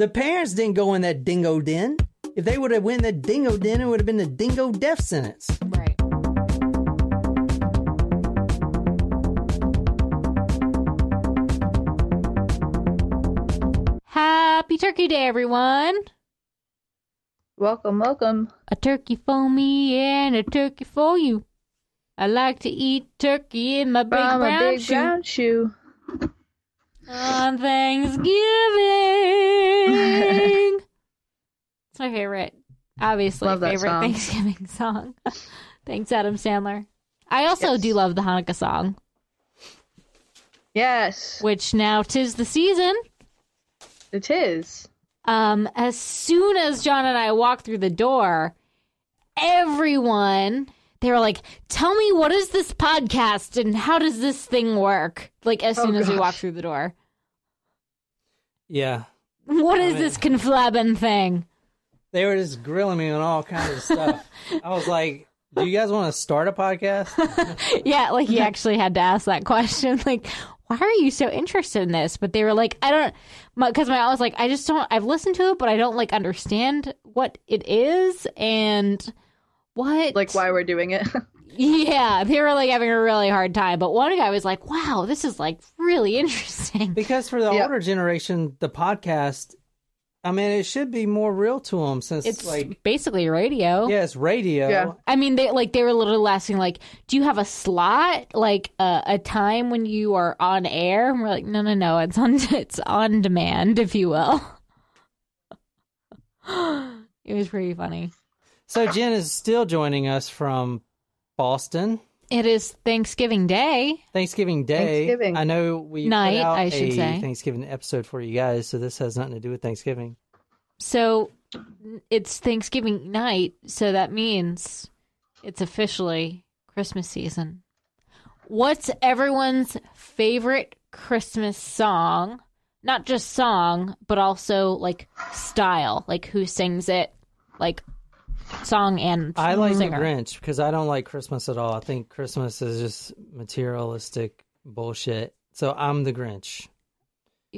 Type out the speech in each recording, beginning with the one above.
The parents didn't go in that dingo den. If they would have went in that dingo den, it would have been a dingo death sentence. Right. Happy Turkey Day, everyone. Welcome, welcome. A turkey for me and a turkey for you. I like to eat turkey in my big From brown a big shoe brown shoe. On Thanksgiving. it's my favorite, obviously, favorite song. Thanksgiving song. Thanks, Adam Sandler. I also Yes. do love the Hanukkah song, Yes, which now tis the season. it is. um, as soon as John and I walked through the door, everyone they were like, "Tell me what is this podcast and how does this thing work?" Like as Oh, soon as we gosh. walked through the door, Yeah. what is I mean- this conflabbing thing? They were just grilling me on all kinds of stuff. I was like, do you guys want to start a podcast? yeah, like he actually had to ask that question, like. Why are you so interested in this? But they were like, I don't, because my, I was like, I just don't. I've listened to it, but I don't like understand what it is and what Like why we're doing it. Yeah, they were like having a really hard time. But one guy was like, wow, this is like really interesting. Because for the Yeah. older generation, the podcast, I mean, it should be more real to them since It's like, basically radio. yeah, it's radio. Yeah. I mean, they like they were literally asking like, do you have a slot, like uh, a time when you are on air? And we're like, no, no, no, it's on it's on demand, if you will. it was pretty funny. So Jen is still joining us from Boston. It is Thanksgiving Day. Thanksgiving Day. Thanksgiving. I know we Night, put out I should a say. Thanksgiving episode for you guys, so this has nothing to do with Thanksgiving. So it's Thanksgiving night, so that means it's officially Christmas season. What's everyone's favorite Christmas song? Not just song, but also like style, like who sings it, like song and I like singer. the Grinch because I don't like Christmas at all. I think Christmas is just materialistic bullshit. So I'm the Grinch.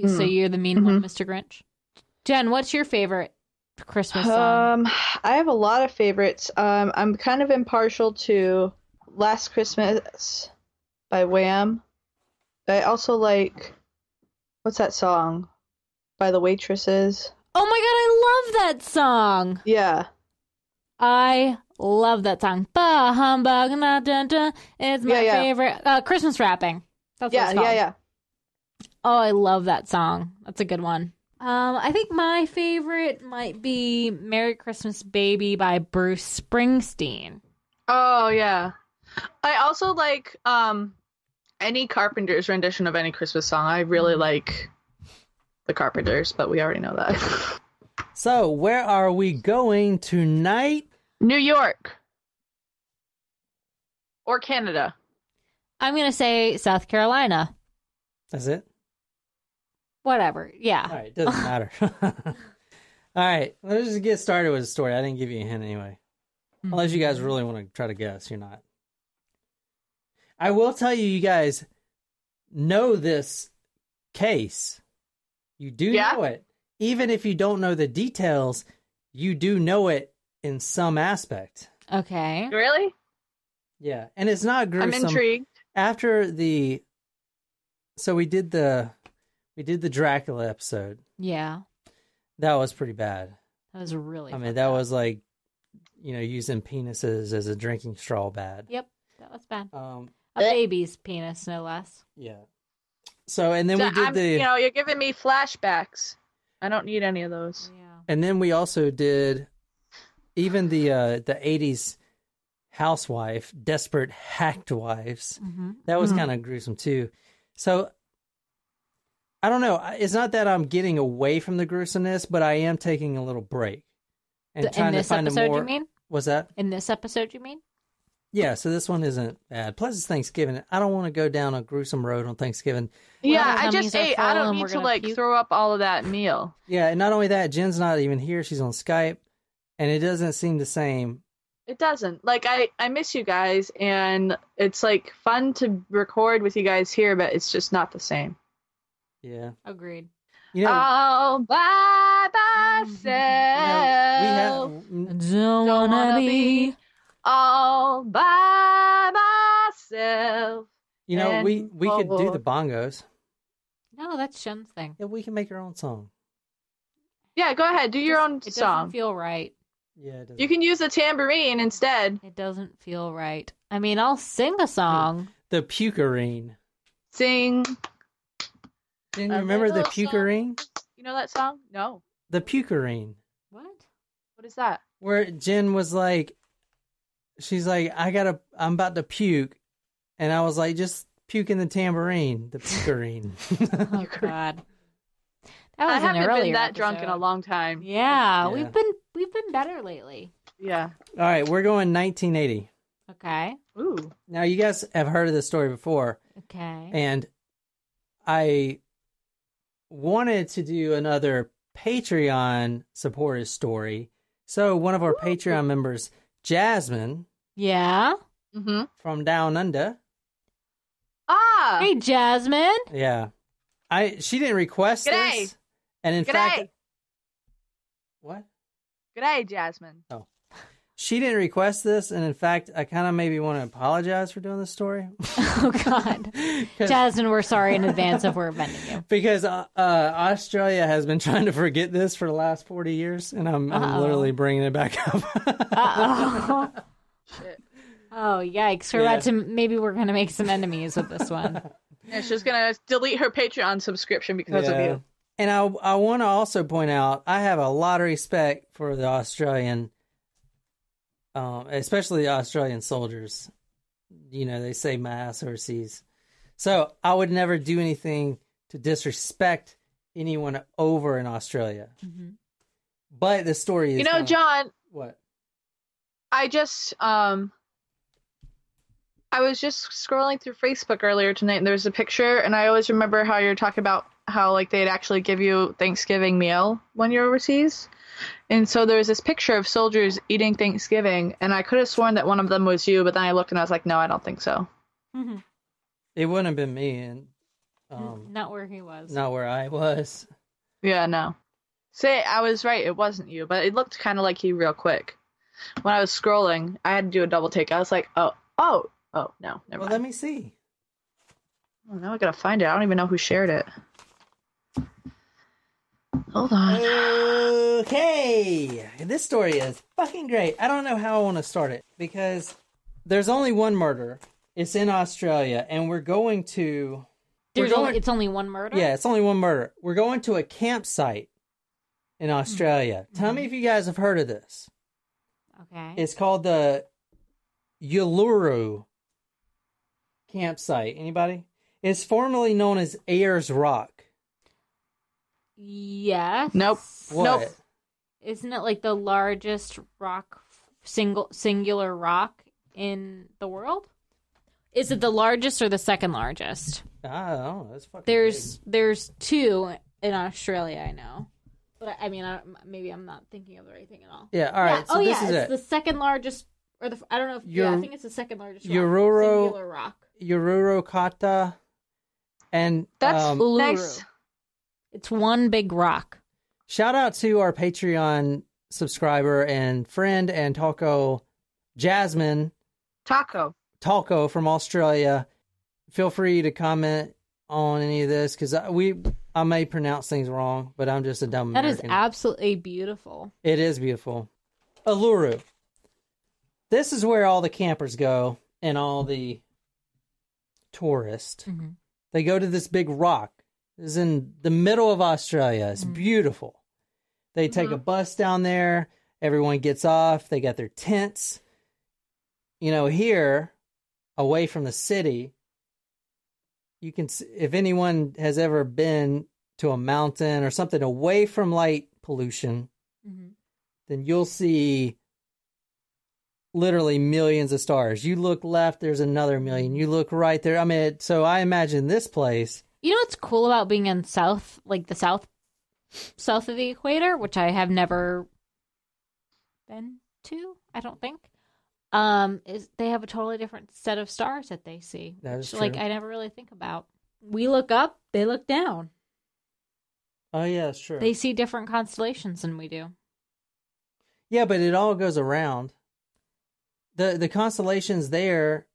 So you're the mean one, Mr. Grinch. Jen, what's your favorite Christmas song? Um, I have a lot of favorites. Um, I'm kind of impartial to Last Christmas by Wham. I also like what's that song by the waitresses? oh my god, I love that song. Yeah. I love that song. Bah humbug, na dun dun. It's my Yeah, yeah. favorite. Uh, Christmas Wrapping. That's what Yeah, it's yeah, yeah. Oh, I love that song. That's a good one. Um, I think my favorite might be "Merry Christmas, Baby" by Bruce Springsteen. Oh yeah. I also like um any Carpenters rendition of any Christmas song. I really like the Carpenters, but we already know that. So where are we going tonight? New York. Or Canada. I'm gonna say South Carolina. That's it. Whatever. Yeah. All right, doesn't matter. all right, let's just get started with the story. I didn't give you a hint anyway. Hmm. Unless you guys really want to try to guess, you're not. I will tell you, you guys know this case. You do Yeah? know it. Even if you don't know the details, you do know it in some aspect. Okay. Really? Yeah. And it's not gruesome. I'm intrigued. After the so we did the we did the Dracula episode. Yeah. That was pretty bad. That was really. I mean, that up. was like, you know, using penises as a drinking straw bad. Yep. That was bad. Um, A baby's penis, no less. yeah. So and then So we did I'm- the you know, you're giving me flashbacks. I don't need any of those. Yeah. and then we also did even the uh the 80s housewife, desperate hacked wives. hmm That was Mhm. kind of gruesome too. So I don't know. It's not that I'm getting away from the gruesomeness, but I am taking a little break and In trying to this find a episode, more. you mean? Was that? In this episode, you mean? Yeah. So this one isn't bad. Plus, it's Thanksgiving. I don't want to go down a gruesome road on Thanksgiving. Yeah, our I just ate. I don't need to gonna like puke. throw up all of that meal. Yeah, and not only that, Jen's not even here. She's on Skype, and it doesn't seem the same. It doesn't. Like I, I miss you guys, and it's like fun to record with you guys here, but it's just not the same. Yeah. Agreed. You know, oh, bye bye. myself. we have Don't, Don't wanna, wanna be. be all by myself. you know we and we could do the bongos No, that's Shen's thing. yeah we can make our own song Yeah, go ahead. Do your own It doesn't song. feel right. Yeah it You can use a tambourine instead. It doesn't feel right. I mean, I'll sing a song. the pukerine Sing. do you remember the little song. pukerine You know that song? No. the pukerine What? What is that? where Jen was like, she's like, I gotta, I'm about to puke, and I was like, just puke in the tambourine, the pukerine. Oh God. That I was an haven't been that drunk in a long time. Yeah, Yeah. we've been we've been better lately. Yeah. All right, we're going 1980. Okay. Ooh. Now, you guys have heard of this story before, Okay. and I wanted to do another Patreon supporter story. So one of our Patreon members, Jasmine yeah. Mm-hmm. from Down Under, Ah. Hey, Jasmine. yeah, I she didn't request G'day. this, and in G'day. fact, what? G'day, Jasmine. Oh. She didn't request this, and in fact, I kind of maybe want to apologize for doing this story. Oh God, Jasmine, we're sorry in advance if we're offending you. because uh, uh, Australia has been trying to forget this for the last 40 years, and I'm, I'm literally bringing it back up. Uh-oh. Shit. Oh yikes! We're Yeah. about to maybe we're gonna make some enemies with this one. Yeah, she's gonna delete her Patreon subscription because of you. And I, I want to also point out, I have a lot of respect for the Australian, um, especially the Australian soldiers. You know, they say my ass overseas. So I would never do anything to disrespect anyone over in Australia. Mhm. But the story is. You know, kinda- John, What? I just um I was just scrolling through Facebook earlier tonight and there was a picture and I always remember how you're talking about how like they'd actually give you Thanksgiving meal when you're overseas. And so there was this picture of soldiers eating Thanksgiving and I could have sworn that one of them was you, but then I looked and I was like, no, I don't think so. Mhm. It wouldn't have been me, and um, Not where he was. not where I was. Yeah, no. Say I was right, it wasn't you, but it looked kind of like you real quick. When I was scrolling, I had to do a double take. I was like, oh, oh, oh, no, never Well, mind. let me see. Oh, now I gotta find it. I don't even know who shared it. Hold on. Okay, this story is fucking great. I don't know how I want to start it because there's only one murder. It's in Australia, and we're going to. There's we're only, it's only one murder. yeah, it's only one murder. We're going to a campsite in hmm. Australia. Tell me mm-hmm. if you guys have heard of this. Okay. It's called the Uluru campsite. Anybody? It's formerly known as Ayers Rock. Yes. Nope. What? Nope. Isn't it like the largest rock single singular rock in the world? Is it the largest or the second largest? I don't know. That's fucking There's there's two in Australia, I know. But I, I mean, I, maybe I'm not thinking of the right thing at all. yeah. All right. Yeah. So oh this yeah, is it's it. the second largest, or the I don't know if yeah, I think it's the second largest rock, Ururo- singular rock. Ururokata, and That's um, Uluru. nice. It's one big rock. shout out to our Patreon subscriber and friend and Taco Jasmine Taco. Taco from Australia. Feel free to comment on any of this because we I may pronounce things wrong, but I'm just a dumb That is American. absolutely beautiful. It is beautiful. Uluru. This is where all the campers go and all the tourists. Mhm. They go to this big rock. Is in the middle of Australia. It's beautiful. They take a bus down there. Everyone gets off. They got their tents. You know, here, away from the city, you can, if anyone has ever been to a mountain or something away from light pollution, Mhm. then you'll see literally millions of stars. You look left, there's another million. You look right there. I mean, so I imagine this place. You know what's cool about being in south, like the south, south of the equator, which I have never been to. I don't think. Um, is they have a totally different set of stars that they see. That is which, like. I never really think about. We look up, they look down. Oh yeah, that's true. They see different constellations than we do. Yeah, but it all goes around. The the constellations there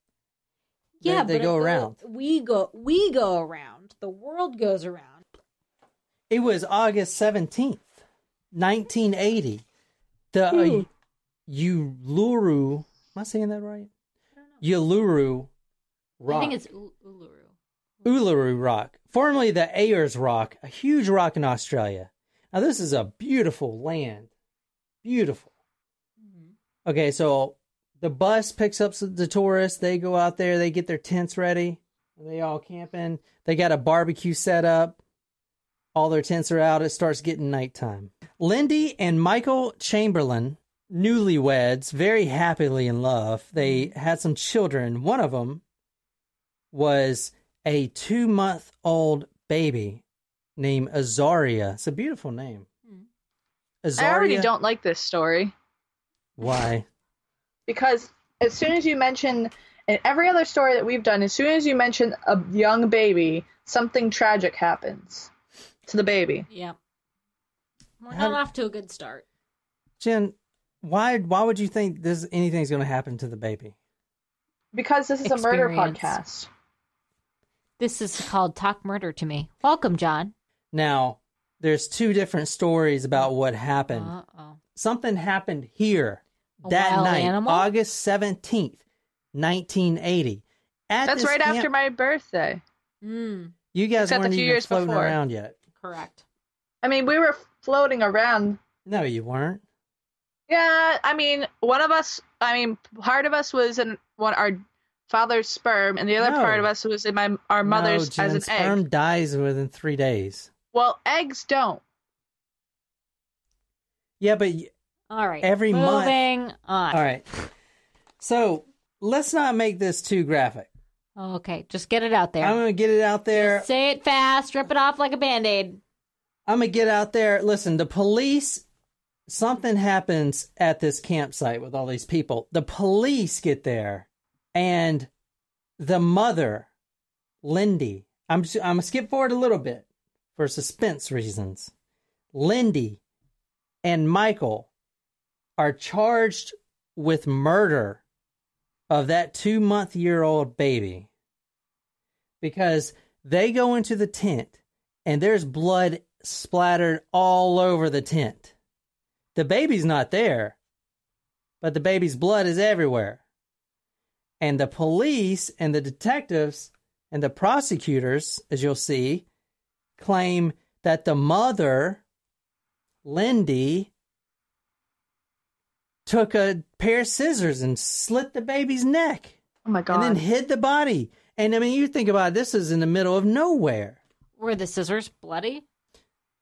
Yeah, they, go go- around. We go. We go around. The world goes around. It was August seventeenth, nineteen eighty. The uh, Uluru, am I saying that right? Uluru rock. I think it's U- Uluru. Uluru Rock, formerly the Ayers Rock, a huge rock in Australia. Now, this is a beautiful land. Beautiful. Okay, so the bus picks up the tourists. They go out there, they get their tents ready. They all camping. They got a barbecue set up. All their tents are out. It starts getting nighttime. Lindy and Michael Chamberlain, newlyweds, very happily in love. They had some children. One of them was a two month old baby named Azaria. It's a beautiful name. Azaria. I already don't like this story Why? because as soon as you mention in every other story that we've done, as soon as you mention a young baby, something tragic happens to the baby. Yeah. We're How- not off to a good start. Jen, why why would you think this anything's going to happen to the baby? Because this is a murder podcast. This is called Talk Murder to Me. Welcome, John. Now, there's two different stories about what happened. Uh oh. Something happened here A that night, animal? August 17th, 1980. At That's right camp- after my birthday. Mm, You guys Except a weren't a few even years floating before. around yet. correct. I mean, we were floating around. No, you weren't. Yeah, I mean, one of us. I mean, part of us was in one our father's sperm, and the other No. part of us was in my our mother's no, as Jen, an egg. sperm dies within three days. Well, eggs don't. Yeah, but y- All right. Every month- Moving on. all right. So let's not make this too graphic. Okay, just get it out there. I'm gonna get it out there. Say it fast. Rip it off like a band aid. I'm gonna get out there. Listen, the police. Something happens at this campsite with all these people. The police get there, and the mother, Lindy. I'm just, I'm gonna skip forward a little bit for suspense reasons. Lindy and Michael are charged with murder of that two month year old baby because they go into the tent and there's blood splattered all over the tent. The baby's not there, but the baby's blood is everywhere. And the police and the detectives and the prosecutors, as you'll see, claim that the mother, Lindy, took a pair of scissors and slit the baby's neck Oh my god! and then hid the body. And I mean, you think about it, this is in the middle of nowhere. Were the scissors bloody?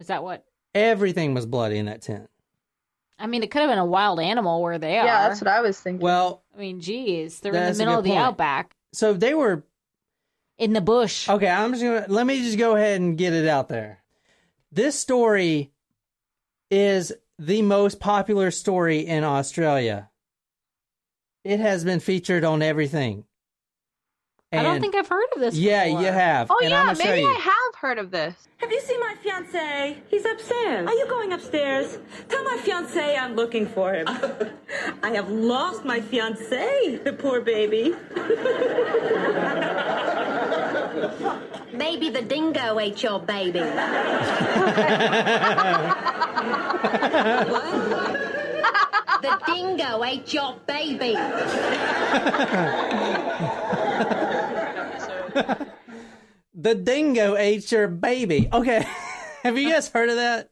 Is that what? Everything was bloody in that tent. I mean, it could have been a wild animal where they are. yeah, that's what I was thinking. Well, I mean, geez, they're in the middle of the point. outback, so they were in the bush. okay. I'm just gonna let me just go ahead and get it out there. This story is the most popular story in Australia. It has been featured on everything. I don't think I've heard of this. Yeah, before. you have. oh and yeah, I'm gonna show maybe you. I have heard of this. Have you seen my fiance? He's upstairs. Are you going upstairs? Tell my fiance I'm looking for him. I have lost my fiance, the poor baby. Maybe the dingo ate your baby. the dingo ate your baby. The dingo ate your baby. Okay. have you guys heard of that?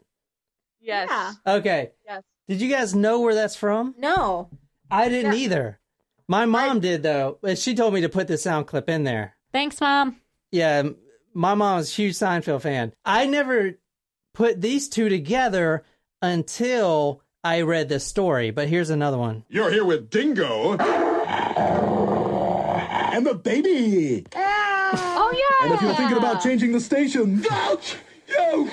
Yes. Yeah. Okay. Yes. Did you guys know where that's from? No. I didn't either. My mom did though. She told me to put the sound clip in there. Thanks, mom. Yeah, my mom's a huge Seinfeld fan. I never put these two together until I read this story. But here's another one. You're here with Dingo. And the baby. Ah. Oh yeah. And if you're thinking about changing the station, don't you!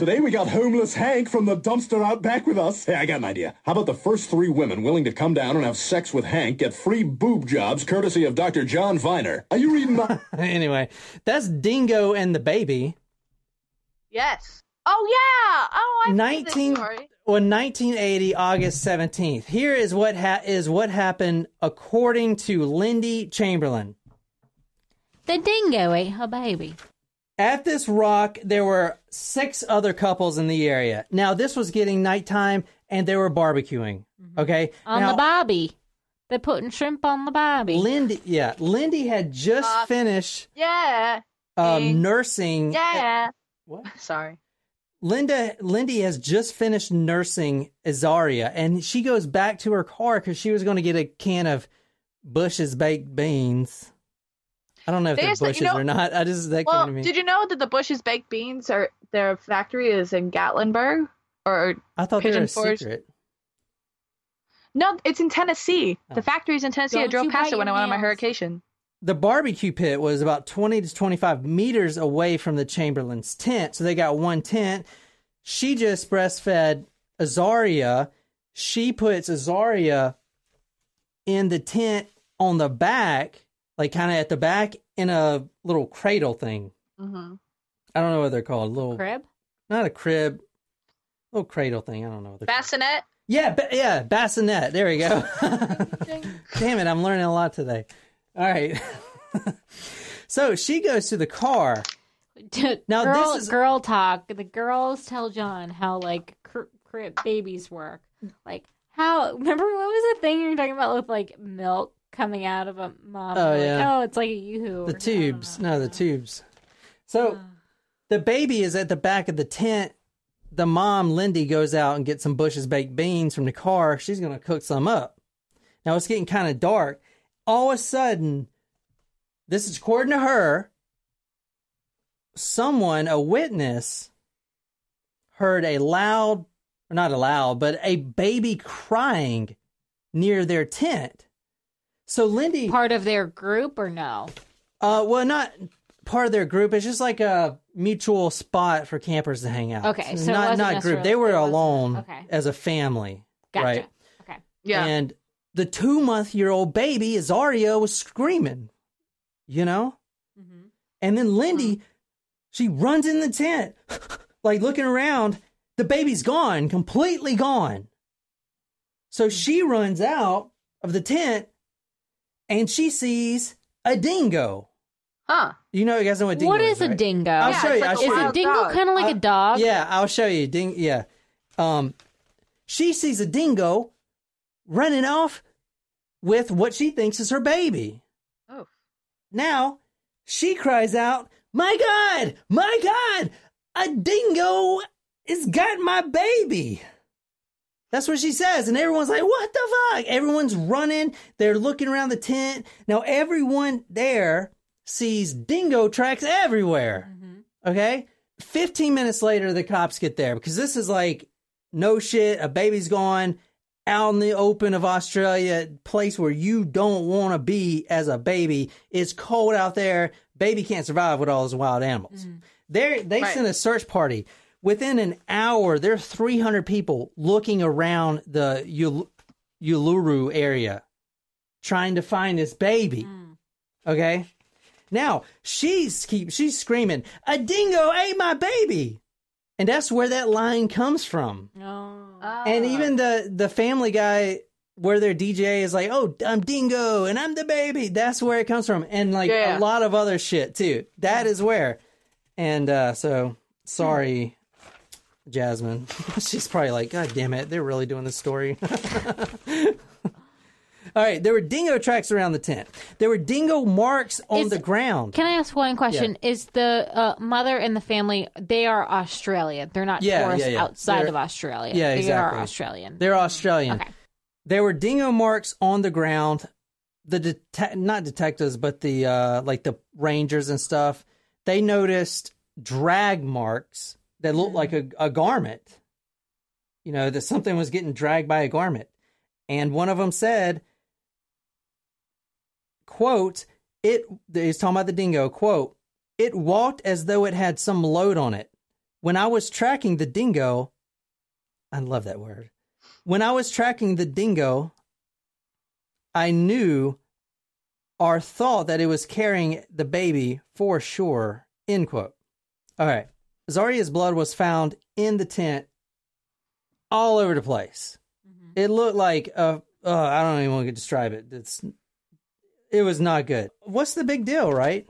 Today we got homeless Hank from the dumpster out back with us. Hey, I got an idea. How about the first three women willing to come down and have sex with Hank get free boob jobs courtesy of Dr. John Viner? Are you reading my... anyway, that's Dingo and the baby. Yes. Oh yeah. Oh, I 19 Sorry. Well, 1980, August 17th. Here is what ha- is what happened according to Lindy Chamberlain. The dingo ate her baby. At this rock, there were six other couples in the area. Now, this was getting nighttime, and they were barbecuing. Okay, On now, the bobby. They're putting shrimp on the bobby. Lindy, yeah, Lindy had just Uh, finished Yeah. um, nursing. Yeah. What? Sorry. Linda Lindy has just finished nursing Azaria, and she goes back to her car because she was going to get a can of Bush's baked beans. I don't know if They they're just- you Bush's know- or not. I just that Well, came to me. did you know that the Bush's baked beans are their factory is in Gatlinburg? Or I thought they were Pigeon a Forge? secret. no, it's in Tennessee. Oh. The factory's in Tennessee. I Don't drove past it when I your went on my nails. hurricane. The barbecue pit was about twenty to twenty-five meters away from the Chamberlain's tent, so they got one tent. She just breastfed Azaria. She puts Azaria in the tent on the back, like kind of at the back, in a little cradle thing. Mm-hmm. I don't know what they're called. A little, Crib? not a crib, little cradle thing. I don't know. What they're called. Bassinet. Yeah, ba- yeah, bassinet. There we go. Damn it, I'm learning a lot today. All right. so she goes to the car. Now, girl, this is- girl talk. The girls tell John how like cr- crib babies work. Like how? Remember what was the thing you were talking about with like milk coming out of a mom? Oh, Like, yeah. oh, it's like a yoo-hoo. The tubes. No, the uh-huh. tubes. So uh. the baby is at the back of the tent. The mom, Lindy, goes out and gets some Bush's baked beans from the car. She's going to cook some up. Now it's getting kind of dark. All of a sudden, this is according to her, someone, a witness, heard a loud, or not a loud, but a baby crying near their tent. So Lindy. part of their group or no? Uh, well, not part of their group. It's just like a mutual spot for campers to hang out. Okay, so not wasn't group. They were alone okay. as a family, Gotcha. right? Okay. Yeah. And the two month year old baby, Azaria, was screaming, you know. Mm-hmm. And then Lindy, she runs in the tent, like looking around. The baby's gone, completely gone. So she runs out of the tent, and she sees a dingo. Huh. You know, you guys know what dingo What is, is a right? dingo? I'll Yeah, show you. like I'll show Is you. a dingo kind of like a dog? Yeah, I'll show you. Ding. Yeah. Um, she sees a dingo running off with what she thinks is her baby. Oh. Now she cries out, "My God! My God! A dingo has got my baby!" That's what she says, and everyone's like, "What the fuck?" Everyone's running. They're looking around the tent. Now everyone there sees dingo tracks everywhere. Mm-hmm. Okay. 15 minutes later, the cops get there because this is like no shit. A baby's gone out in the open of Australia, place where you don't want to be as a baby. It's cold out there. Baby can't survive with all those wild animals. Mm-hmm. They're, they Right. sent a search party. Within an hour, there are 300 people looking around the Ul- Uluru area trying to find this baby. Mm. Okay. Now she's keep she's screaming, "A dingo ate my baby," and that's where that line comes from. Oh. And even the the Family Guy, where their DJ is like, "Oh, I'm Dingo and I'm the baby," that's where it comes from, and like Yeah. a lot of other shit too. That is where. And uh, so sorry, Jasmine. she's probably like, "God damn it, they're really doing this story." All right, there were dingo tracks around the tent. There were dingo marks on Is- the ground. Can I ask one question? Is the uh, mother and the family they are Australian? They're not Yeah, tourists yeah, yeah. outside They're- of Australia. Yeah, they exactly. are Australian. They're Australian. okay. There were dingo marks on the ground. The det- not detectives, but the uh, like the rangers and stuff. They noticed drag marks that looked like a, a garment. You know that something was getting dragged by a garment, and one of them said, "quote It." He's talking about the dingo. Quote: It walked as though it had some load on it. When I was tracking the dingo, I love that word when I was tracking the dingo, I knew or thought that it was carrying the baby for sure. End quote. All right. Zaria's blood was found in the tent all over the place. It looked like a, uh, I don't even want to describe it. It's, it was not good. What's the big deal, right?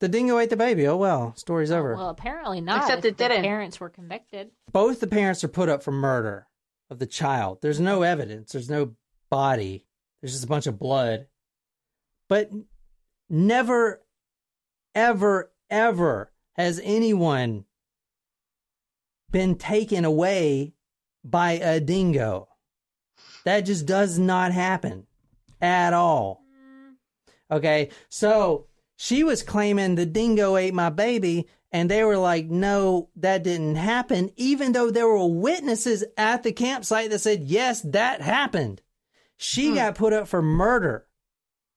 The dingo ate the baby. Oh well, story's oh, over. Well, apparently not. Except if it the didn't. Parents were convicted. Both the parents are put up for murder of the child. There's no evidence. There's no body. There's just a bunch of blood. But never, ever, ever has anyone been taken away by a dingo. That just does not happen at all. Okay, so she was claiming the dingo ate my baby, and they were like, no, that didn't happen, even though there were witnesses at the campsite that said, yes, that happened. She hmm. got put up for murder,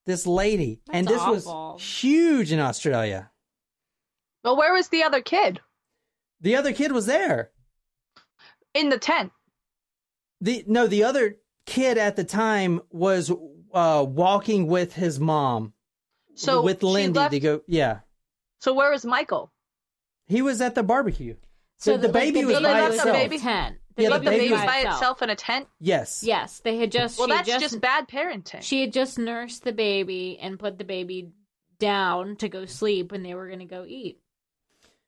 this lady, and this awful. was huge in Australia. Well, where was the other kid? The other kid was there. In the tent. The no, the other kid at the time was uh, walking with his mom, So with Lindy left- to go. Yeah, So where is Michael? he was at the barbecue. So the, the like, baby was baby by left the itself. baby- Tent. Yeah, Left the the baby baby was by itself in a tent? Yes. Yes, they had just. Well, she had that's just, just bad parenting. She had just nursed the baby and put the baby down to go sleep when they were going to go eat.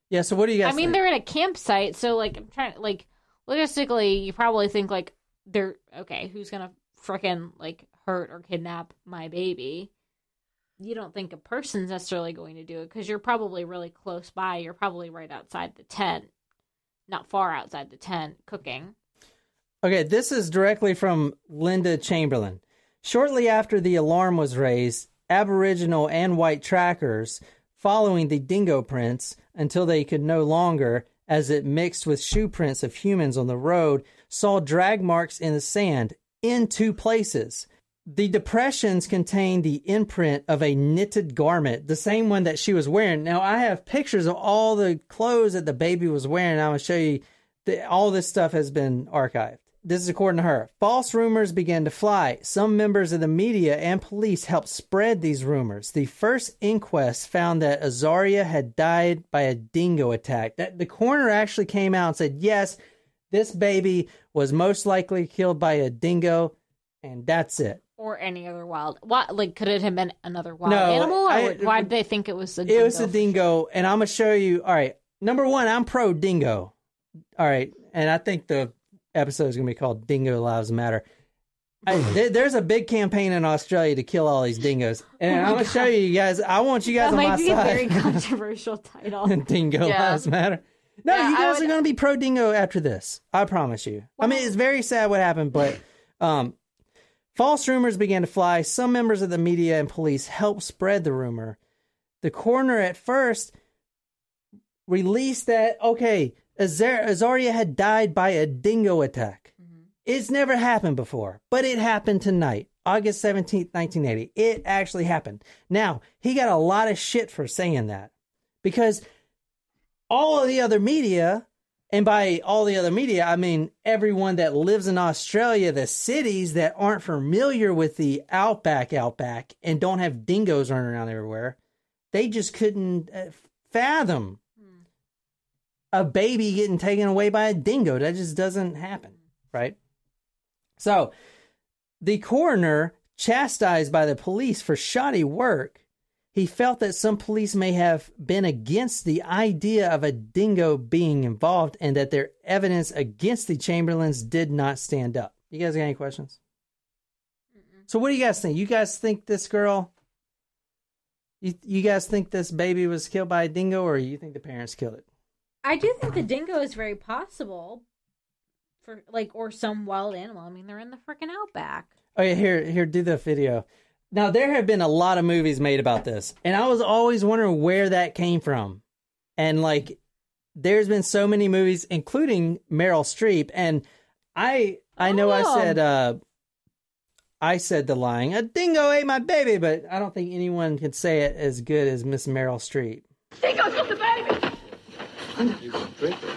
Yeah. So what do you guys? I mean, think? they're in a campsite, so like I'm trying like logistically, you probably think like they're okay. Who's gonna freaking like hurt or kidnap my baby? You don't think a person's necessarily going to do it because you're probably really close by. You're probably right outside the tent, not far outside the tent, cooking. Okay, this is directly from Linda Chamberlain. Shortly after the alarm was raised, Aboriginal and white trackers, following the dingo prints until they could no longer, as it mixed with shoe prints of humans on the road, saw drag marks in the sand in two places. The depressions contained the imprint of a knitted garment, the same one that she was wearing. Now, I have pictures of all the clothes that the baby was wearing. I'm going to show you the, all this stuff has been archived. This is according to her. False rumors began to fly. Some members of the media and police helped spread these rumors. The first inquest found that Azaria had died by a dingo attack. That the coroner actually came out and said, "Yes, this baby was most likely killed by a dingo, and that's it." Or any other wild. What like could it have been another wild No, animal? Or I- why did they think it was a? Dingo? It was a dingo? dingo, and I'm gonna show you. All right, number one, I'm pro dingo. All right, and I think the episode is gonna be called "Dingo Lives Matter." I, there- there's a big campaign in Australia to kill all these dingoes, and I'm gonna show you guys. I want you guys That on my might be a side. very controversial title. dingo Yeah. lives matter. No, Yeah, you guys would- are gonna be pro dingo after this. I promise you. I mean, it's very sad what happened, but um, false rumors began to fly. Some members of the media and police helped spread the rumor. The coroner at first released that okay, Azar- Azaria had died by a dingo attack. Mm-hmm. It's never happened before, but it happened tonight, August 17th, 1980. It actually happened. Now, he got a lot of shit for saying that because all of the other media, and by all the other media, I mean everyone that lives in Australia, the cities that aren't familiar with the outback, outback, and don't have dingoes running around everywhere, they just couldn't uh, fathom a baby getting taken away by a dingo. That just doesn't happen, right? So, the coroner, chastised by the police for shoddy work, he felt that some police may have been against the idea of a dingo being involved and that their evidence against the Chamberlains did not stand up. You guys got any questions? So, what do you guys think? You guys think this girl, you, you guys think this baby was killed by a dingo or you think the parents killed it? I do think the dingo is very possible for like or some wild animal. I mean, they're in the freaking outback. Oh yeah, here here do the video. Now there have been a lot of movies made about this, and I was always wondering where that came from. And like there's been so many movies including Meryl Streep and I I know I Oh. said uh I said the lying, a dingo ate my baby, but I don't think anyone could say it as good as Miss Meryl Streep. Dingo's got the baby! You can drink it.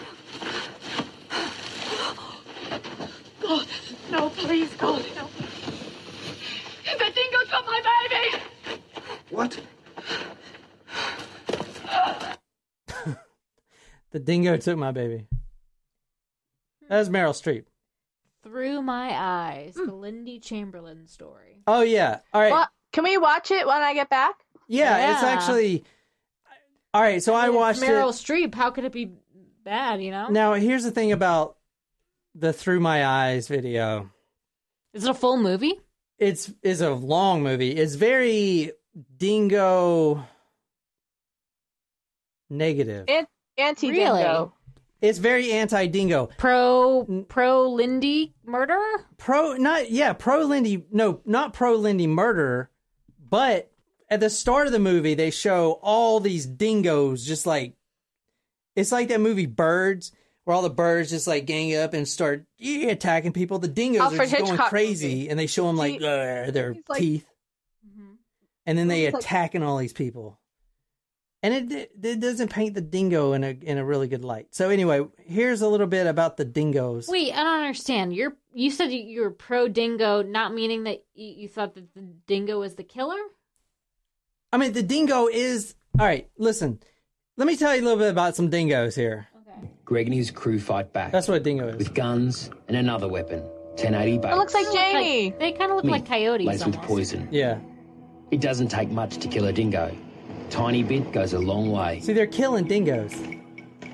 God, no, please, God, no. The dingo's got my baby! What? The dingo took my baby. That was Meryl Streep. Through My Eyes, the hmm. Lindy Chamberlain story. Oh yeah. All right. Well, can we watch it when I get back? yeah, it's actually. All right, so I It's watched Meryl it. Streep. How could it be bad? You know, Now here's the thing about the Through My Eyes video. is it a full movie? It's is a long movie. It's very dingo negative. An- Anti Really? It's very anti dingo. Pro pro Lindy murderer. Pro not yeah, pro Lindy no, not pro Lindy murderer, but at the start of the movie they show all these dingoes just like it's like that movie Birds where all the birds just like gang up and start yeah, attacking people. The dingoes Alfred are just going crazy movie. and they show them like He- their he's like- teeth. And then they He's like- attacking all these people. And it it doesn't paint the dingo in a in a really good light. So anyway, here's a little bit about the dingoes. Wait, I don't understand. You're you said you, you were pro dingo, not meaning that you, you thought that the dingo was the killer. I mean, the dingo is all right. Listen, let me tell you a little bit about some dingoes here. Okay. Greg and his crew fight back That's what a dingo is. with guns and another weapon. 1080 bait. It looks like Jamie. Like, they kind of look Meat like coyotes laced with poison. Yeah. It doesn't take much to kill a dingo. Tiny bit goes a long way. See, they're killing dingoes.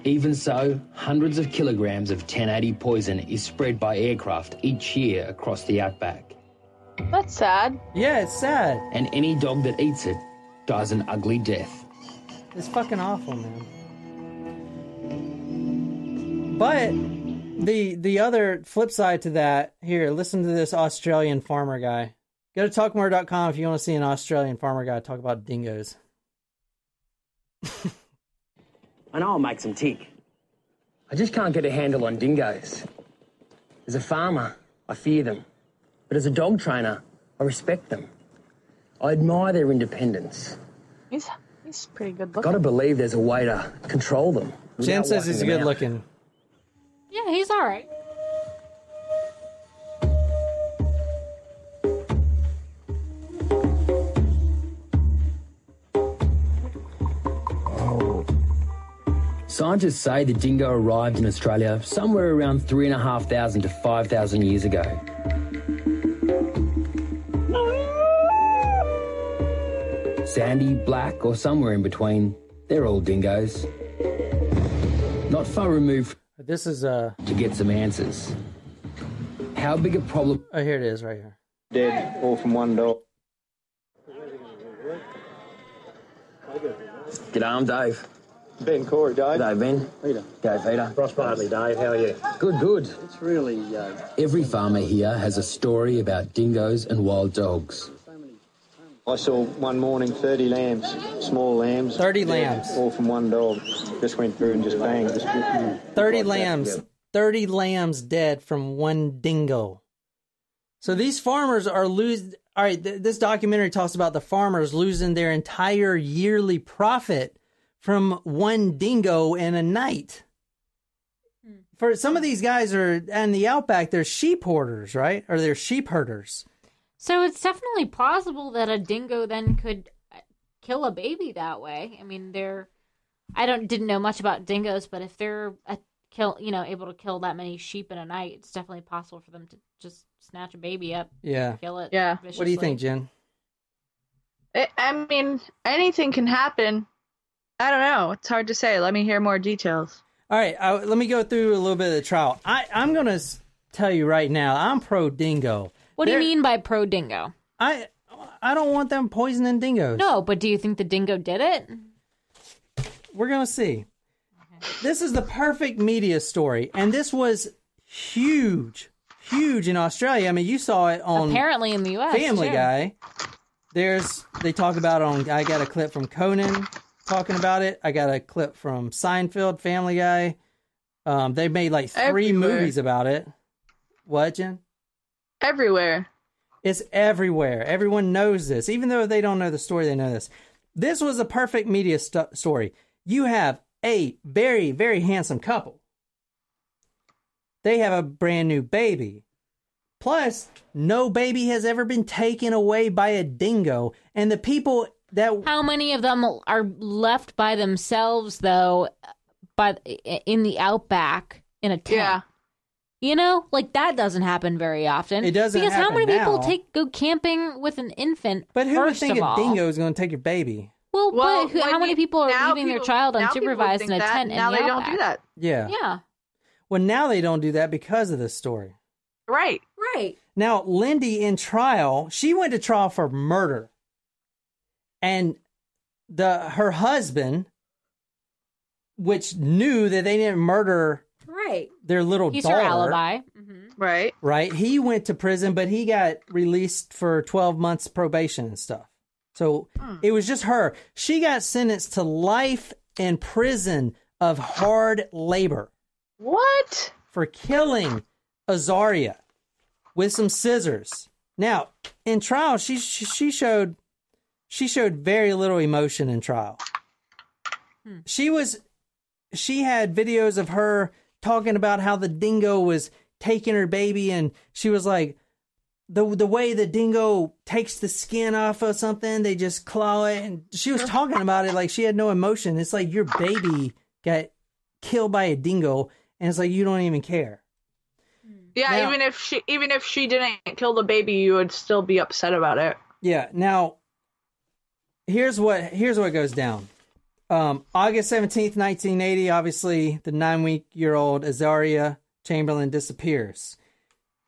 Even so, hundreds of kilograms of 1080 poison is spread by aircraft each year across the outback. That's sad. Yeah, it's sad. And any dog that eats it dies an ugly death. It's fucking awful, man. But the the other flip side to that, here, listen to this Australian farmer guy. Go to talkmore.com if you want to see an Australian farmer guy talk about dingoes. I know I'll make some tick. I just can't get a handle on dingoes. As a farmer, I fear them. But as a dog trainer, I respect them. I admire their independence. He's he's pretty good looking. Gotta believe there's a way to control them. Jen without says he's wiping good out. looking. Yeah, he's all right. Scientists say the dingo arrived in Australia somewhere around 3,500 to 5,000 years ago. Sandy, black, or somewhere in between, they're all dingoes. Not far removed This is uh to get some answers. How big a problem oh here it is right here. Dead, all from one dog. G'day, I'm Dave. Ben Corey, Dave. G'day, Ben. Peter. G'day, Peter. Ross Bardley, Dave. How are you? Good, good. It's really uh, Every farmer here has a story about dingoes and wild dogs. I saw one morning 30 lambs, small lambs. 30 dead, lambs. All from one dog. Just went through and just bang. Just, 30 like that, lambs. yeah. 30 lambs dead from one dingo. So these farmers are losing. All right, th- this documentary talks about the farmers losing their entire yearly profit from one dingo in a night. For some of these guys are in the outback, they're sheep hoarders, right? Or they're sheep herders. So it's definitely possible that a dingo then could uh, kill a baby that way. I mean, they're I don't didn't know much about dingoes, but if they're a kill, you know, able to kill that many sheep in a night, it's definitely possible for them to just snatch a baby up, Yeah. kill it. Yeah. What do you think, Jen? I I mean, anything can happen. I don't know. It's hard to say. Let me hear more details. All right, uh, let me go through a little bit of the trial. I, I'm going to tell you right now, I'm pro dingo. What do you mean by pro dingo? I I don't want them poisoning dingoes. No, but do you think the dingo did it? We're going to see. This is the perfect media story, and this was huge, huge in Australia. I mean, you saw it on Apparently in the U.S. Family too. Guy. There's they talk about it on. I got a clip from Conan talking about it. I got a clip from Seinfeld, Family Guy. Um, they made like three Everywhere. movies about it. What, Jen? Everywhere. It's everywhere. Everyone knows this. Even though they don't know the story, they know this. This was a perfect media st- story. You have a very, very handsome couple. They have a brand new baby. Plus, no baby has ever been taken away by a dingo. And the people that How many of them are left by themselves though by in the outback in a tent. Yeah. You know, like that doesn't happen very often. It doesn't because how happen many people take go camping with an infant? But who would first think of a all? dingo is going to take your baby? Well, Well, but who, how many you- people are now leaving their child now people would unsupervised in a that, tent? Now in the they don't do that. Yeah. Yeah, Well, now they don't do that because of this story. Right. right. Now, Lindy in trial, she went to trial for murder. And the her husband, which knew that they didn't murder Right. their little He's daughter, her alibi. hmm Right. right? He went to prison, but he got released for 12 months probation and stuff. So it was just her. She got sentenced to life in prison of hard labor What? for killing Azaria with some scissors. Now, in trial, she she she showed she showed very little emotion in trial. Hmm. She was she had videos of her talking about how the dingo was taking her baby and she was like the the way the dingo takes the skin off of something, they just claw it and she was talking about it like she had no emotion. It's like your baby got killed by a dingo and it's like you don't even care. Yeah. Now- even if she even if she didn't kill the baby, you would still be upset about it. Yeah. Now, here's what here's what goes down. Um, August seventeenth, nineteen eighty. Obviously, the nine week year old Azaria Chamberlain disappears.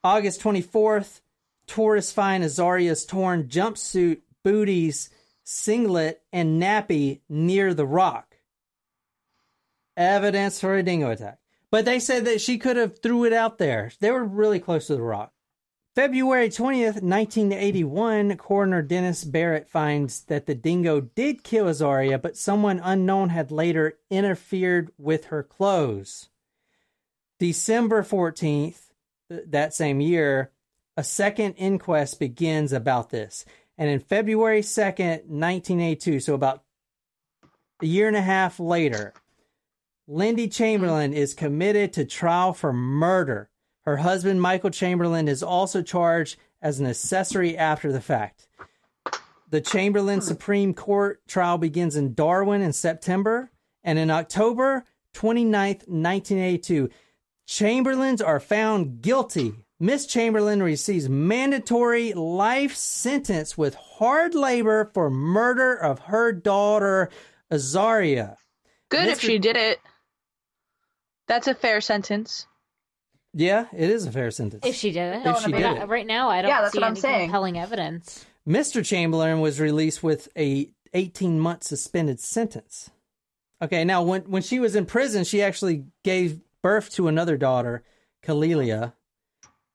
August twenty fourth, tourists find Azaria's torn jumpsuit, booties, singlet, and nappy near the rock. Evidence for a dingo attack. But they said that she could have threw it out there. They were really close to the rock. February 20th, 1981, coroner Denis Barritt finds that the dingo did kill Azaria, but someone unknown had later interfered with her clothes. December 14th, th- that same year, a second inquest begins about this. And in February 2nd, 1982, so about a year and a half later, Lindy Chamberlain is committed to trial for murder. Her husband, Michael Chamberlain, is also charged as an accessory after the fact. The Chamberlain hmm. Supreme Court trial begins in Darwin in September, and in October 29th, 1982, Chamberlains are found guilty. Miss Chamberlain receives mandatory life sentence with hard labor for murder of her daughter, Azaria. Good if she did it. That's a fair sentence. Yeah, it is a fair sentence. If she did it, If she But did I- it. right now I don't Yeah, that's see what I'm any saying. compelling evidence. Mr. Chamberlain was released with a 18 month suspended sentence. Okay, now when when she was in prison, she actually gave birth to another daughter, Kalilia.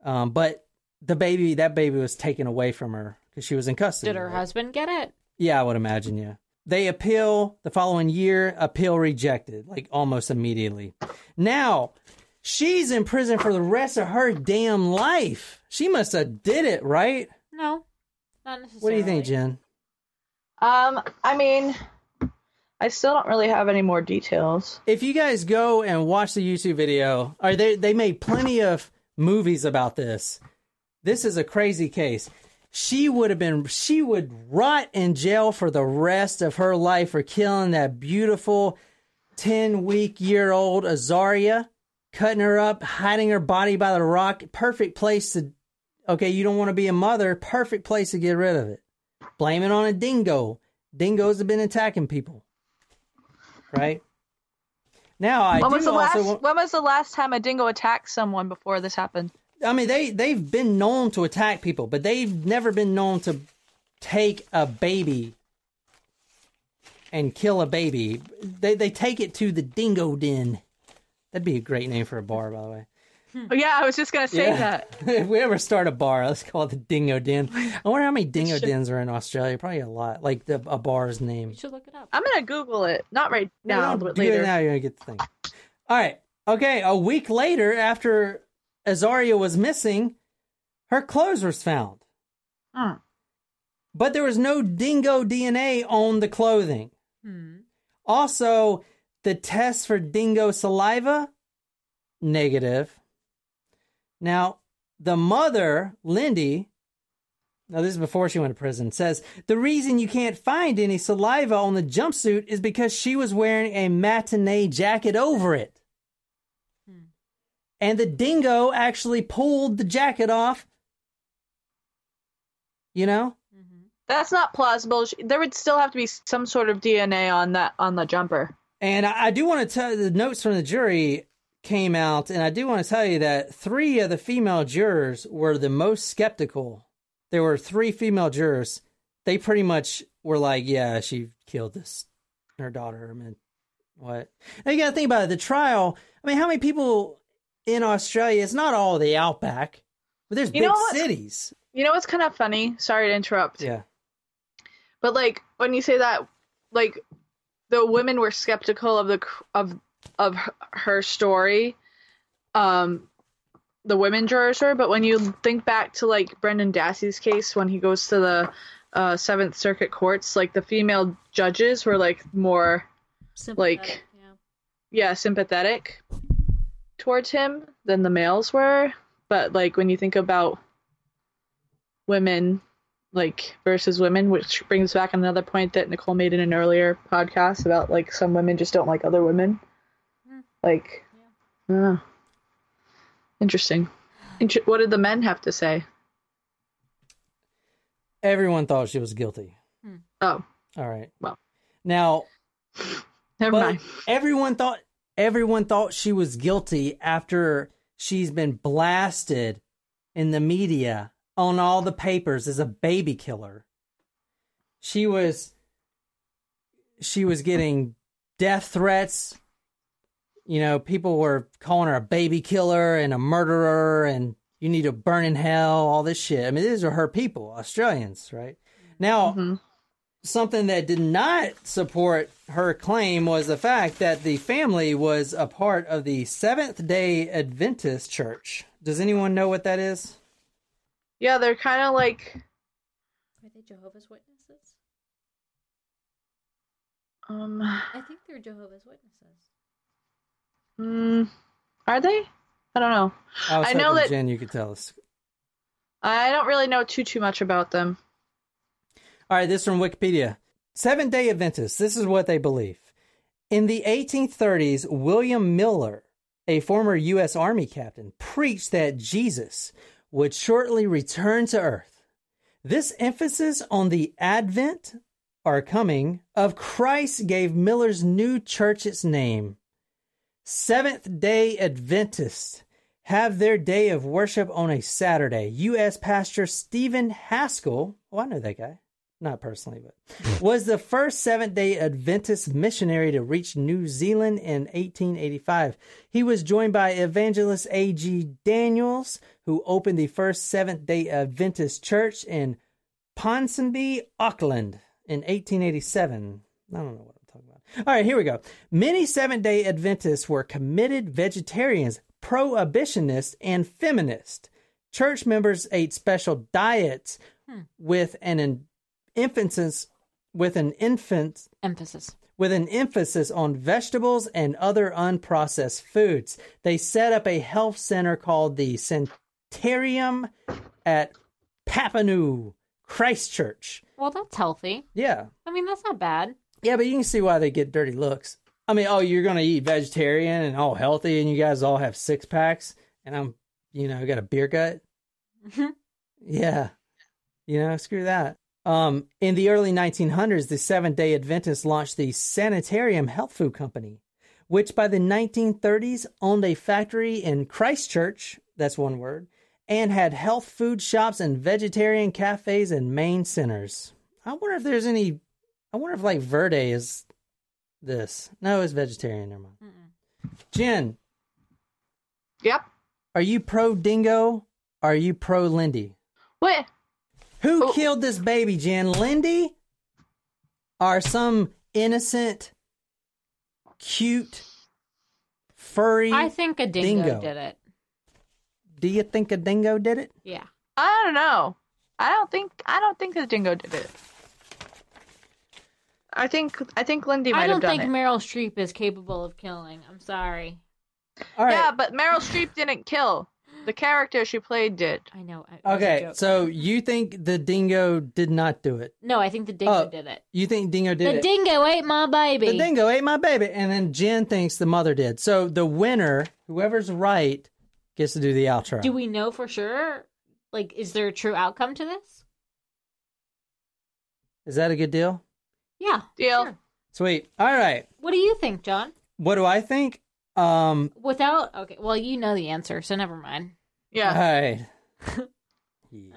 Um, but the baby, that baby was taken away from her because she was in custody. Did her husband get it? Yeah, I would imagine. Yeah, they appeal the following year. Appeal rejected, like almost immediately. Now she's in prison for the rest of her damn life. She must have did it right. No, not necessarily. What do you think, Jen? Um, I mean, I still don't really have any more details. if you guys go and watch the YouTube video, or they they made plenty of movies about this. This is a crazy case. She would have been she would rot in jail for the rest of her life for killing that beautiful 10 week year old Azaria, cutting her up, hiding her body by the rock. Perfect place to Okay, you don't want to be a mother, perfect place to get rid of it. Blame it on a dingo. Dingoes have been attacking people. Right? Now I When do was the also last? want- When was the last time a dingo attacked someone before this happened? I mean, they they've been known to attack people, but they've never been known to take a baby and kill a baby. They they take it to the dingo den. That'd be a great name for a bar, by the way. Oh, yeah, I was just gonna say that. if we ever start a bar, let's call it the Dingo Den. I wonder how many dingo dens are in Australia. Probably a lot. Like the a bar's name. You should look it up. I'm gonna Google it. Not right now, No, but do it later. now. You're gonna get the thing. All right. Okay. A week later, after Azaria was missing, her clothes was found, Hmm. but there was no dingo DNA on the clothing. Hmm. Also, the test for dingo saliva negative. Now, the mother, Lindy, Now, this is before she went to prison. Says the reason you can't find any saliva on the jumpsuit is because she was wearing a matinee jacket over it. Hmm. And the dingo actually pulled the jacket off. You know? That's not plausible. There would still have to be some sort of DNA on that on the jumper. And I, I do want to tell you the notes from the jury came out, and I do want to tell you that three of the female jurors were the most skeptical. There were three female jurors. They pretty much were like, "Yeah, she killed this her daughter." I mean, what? Now you got to think about it. The trial. I mean, how many people in Australia? It's not all the outback, but there's You big know cities. You know what's kind of funny? Sorry to interrupt. Yeah. But like when you say that, like the women were skeptical of the of of her- story, um, the women jurors were. But when you think back to like Brendan Dassey's case when he goes to the uh, Seventh Circuit courts, like the female judges were like more like yeah sympathetic towards him than the males were. But like when you think about women like versus women, which brings back another point that Nicole made in an earlier podcast about like some women just don't like other women. Hmm. Like, yeah. Uh, interesting. Inter- what did the men have to say? Everyone thought she was guilty. Hmm. Oh, All right. Well. Now, never mind. everyone thought everyone thought she was guilty after she's been blasted in the media on all the papers as a baby killer. She was she was getting death threats. You know, people were calling her a baby killer and a murderer and you need to burn in hell, all this shit. I mean, these are her people, Australians, right? Now, mm-hmm. something that did not support her claim was the fact that the family was a part of the Seventh day Adventist Church. Does anyone know what that is? Yeah, they're kind of like Are they Jehovah's Witnesses? um I think they're Jehovah's Witnesses. mm, are they? I don't know. I, was I know that- Jen, you could tell us. I don't really know too too much about them. All right, this is from Wikipedia. Seventh day Adventists, this is what they believe. In the 1830s, William Miller, a former U.S. Army captain, preached that Jesus would shortly return to earth. This emphasis on the advent or coming of Christ gave Miller's new church its name. Seventh day Adventists have their day of worship on a Saturday. U.S. Pastor Stephen Haskell, oh, I know that guy, not personally, but was the first Seventh day Adventist missionary to reach New Zealand in 1885. He was joined by evangelist A.G. Daniells, who opened the first Seventh day Adventist church in Ponsonby, Auckland in 1887. I don't know what I'm talking about. All right, here we go. Many Seventh day Adventists were committed vegetarians, prohibitionists, and feminists. Church members ate special diets hmm. with an in- emphasis with an infant Emphasis. with an emphasis on vegetables and other unprocessed foods. They set up a health center called the Centarium at Papanui, Christchurch. Well, that's healthy. Yeah. I mean, that's not bad. Yeah, but you can see why they get dirty looks. I mean, oh, you're going to eat vegetarian and all healthy, and you guys all have six packs, and I'm, you know, got a beer gut. Mm-hmm. yeah. You know, screw that. Um, in the early 1900s, the Seventh day Adventists launched the Sanitarium Health Food Company, which by the 1930s owned a factory in Christchurch, that's one word, and had health food shops and vegetarian cafes and main centers. I wonder if there's any I wonder if like Verde is this. No, it's vegetarian. Never mind. Jen, Yep. are you pro dingo? Are you pro Lindy? What? Who oh. killed this baby, Jen? Lindy? Or some innocent, cute, furry? I think a dingo, Dingo. did it. Do you think a dingo did it? Yeah. I don't know. I don't think I don't think the dingo did it. I think I think Lindy might I don't think. Meryl Streep is capable of killing. I'm sorry. All right. Yeah, but Meryl Streep didn't kill. The character she played did. I know. it Okay, so you think the dingo did not do it? no, I think the dingo Oh, did it. You think dingo did The it? The dingo ate my baby. The dingo ate my baby, and then Jen thinks the mother did. So the winner, whoever's right, gets to do the outro. Do we know for sure? Like, is there a true outcome to this? Is that a good deal? Yeah. Deal. sure. Sweet. All right. What do you think, John? What do I think? Um. Without okay, well, you know the answer, so never mind. All Yeah. right.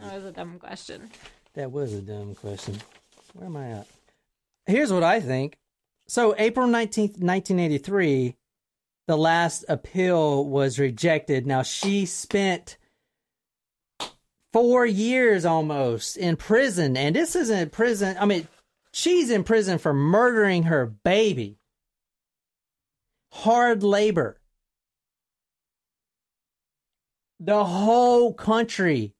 That was a dumb question. That was a dumb question. Where am I at? Here's what I think. So, April 19th, 1983, the last appeal was rejected. Now, she spent four years almost in prison. And this isn't prison. I mean, she's in prison for murdering her baby. Hard labor. The whole country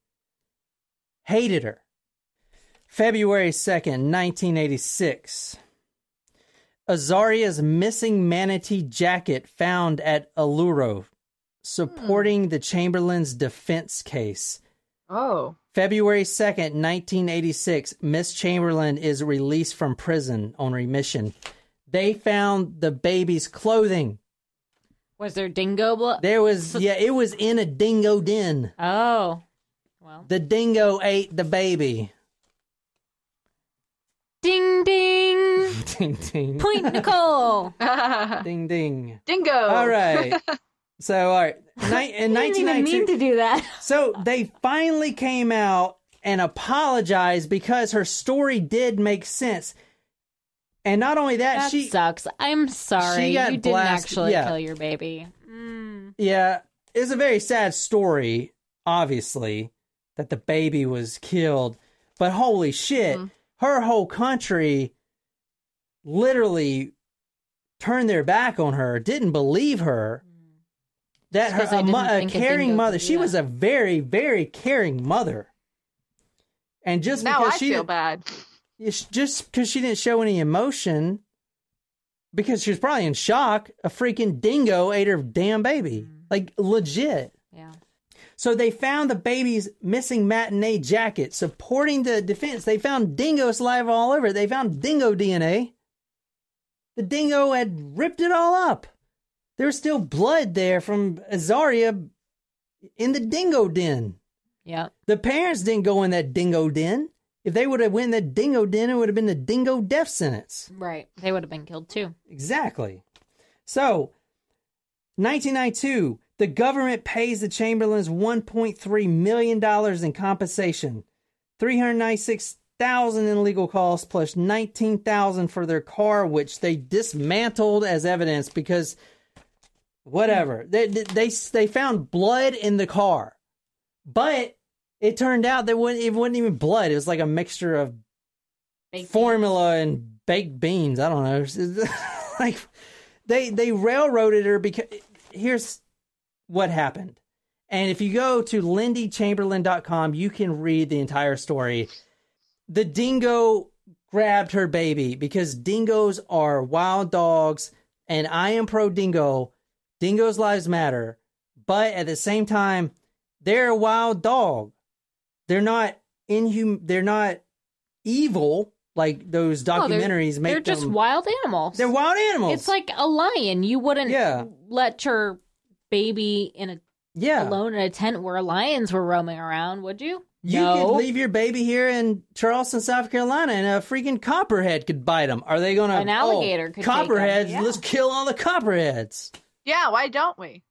hated her. February 2nd, 1986. Azaria's missing matinee jacket found at Uluru, supporting hmm. the Chamberlain's defense case. Oh. February 2nd, 1986, Miss Chamberlain is released from prison on remission. They found the baby's clothing. Was there dingo blood? There was, yeah, it was in a dingo den. Oh, well, The dingo ate the baby. ding ding. ding, ding. Point Nicole. ding, ding. Dingo. All right. So, all right. Ni- in I didn't even 1992, mean to do that. so they finally came out and apologized because her story did make sense. And not only that, That she sucks. I'm sorry. she got You didn't actually yeah. kill your baby. Mm. Yeah, it's a very sad story, obviously, that the baby was killed. But holy shit, her whole country literally turned their back on her, didn't believe her. That her a, mo- a caring mother, could do she was a very, very caring mother. And just now because I she feel bad. It's just because she didn't show any emotion, because she was probably in shock, a freaking dingo ate her damn baby. Mm-hmm. Like, legit. Yeah. So they found the baby's missing matinee jacket supporting the defense. They found dingo saliva all over it. They found dingo DNA. The dingo had ripped it all up. There was still blood there from Azaria in the dingo den. Yep. The parents didn't go in that dingo den. If they would have went in that dingo den, it would have been the dingo death sentence. Right. They would have been killed too. Exactly. So, 1992, the government pays the Chamberlains 1.3 million dollars in compensation, 396,000 in legal costs plus 19,000 for their car which they dismantled as evidence because whatever. They they they found blood in the car. But it turned out that wasn't- it wasn't even blood. It was like a mixture of Baked formula and baked beans. I don't know. like they they railroaded her because here's what happened. And if you go to lindychamberlain.com, you can read the entire story. The dingo grabbed her baby because dingoes are wild dogs and I am pro dingo. Dingoes lives matter. But at the same time, they're a wild dog. They're not inhum they're not evil like those No, they're- documentaries make They're just wild animals. They're wild animals. It's like a lion. You wouldn't Yeah. let your baby in a yeah. alone in a tent where lions were roaming around, would you? You no. could leave your baby here in Charleston, South Carolina, and a freaking copperhead could bite them. Are they going to? An oh, alligator could take 'em, Copperheads. yeah. Let's kill all the copperheads. Yeah, why don't we?